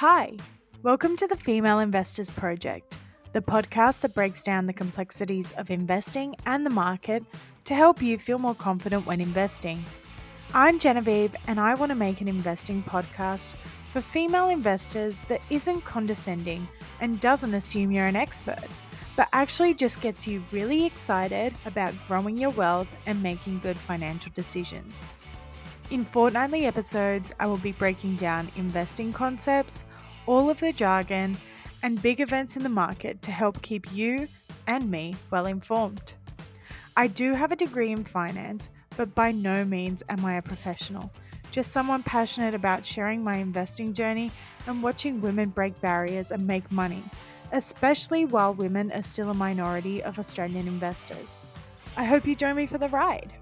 Hi, welcome to the Female Investors Project, the podcast that breaks down the complexities of investing and the market to help you feel more confident when investing. I'm Genevieve, and I want to make an investing podcast for female investors that isn't condescending and doesn't assume you're an expert, but actually just gets you really excited about growing your wealth and making good financial decisions. In fortnightly episodes, I will be breaking down investing concepts, all of the jargon, and big events in the market to help keep you and me well informed. I do have a degree in finance, but by no means am I a professional. Just someone passionate about sharing my investing journey and watching women break barriers and make money, especially while women are still a minority of Australian investors. I hope you join me for the ride.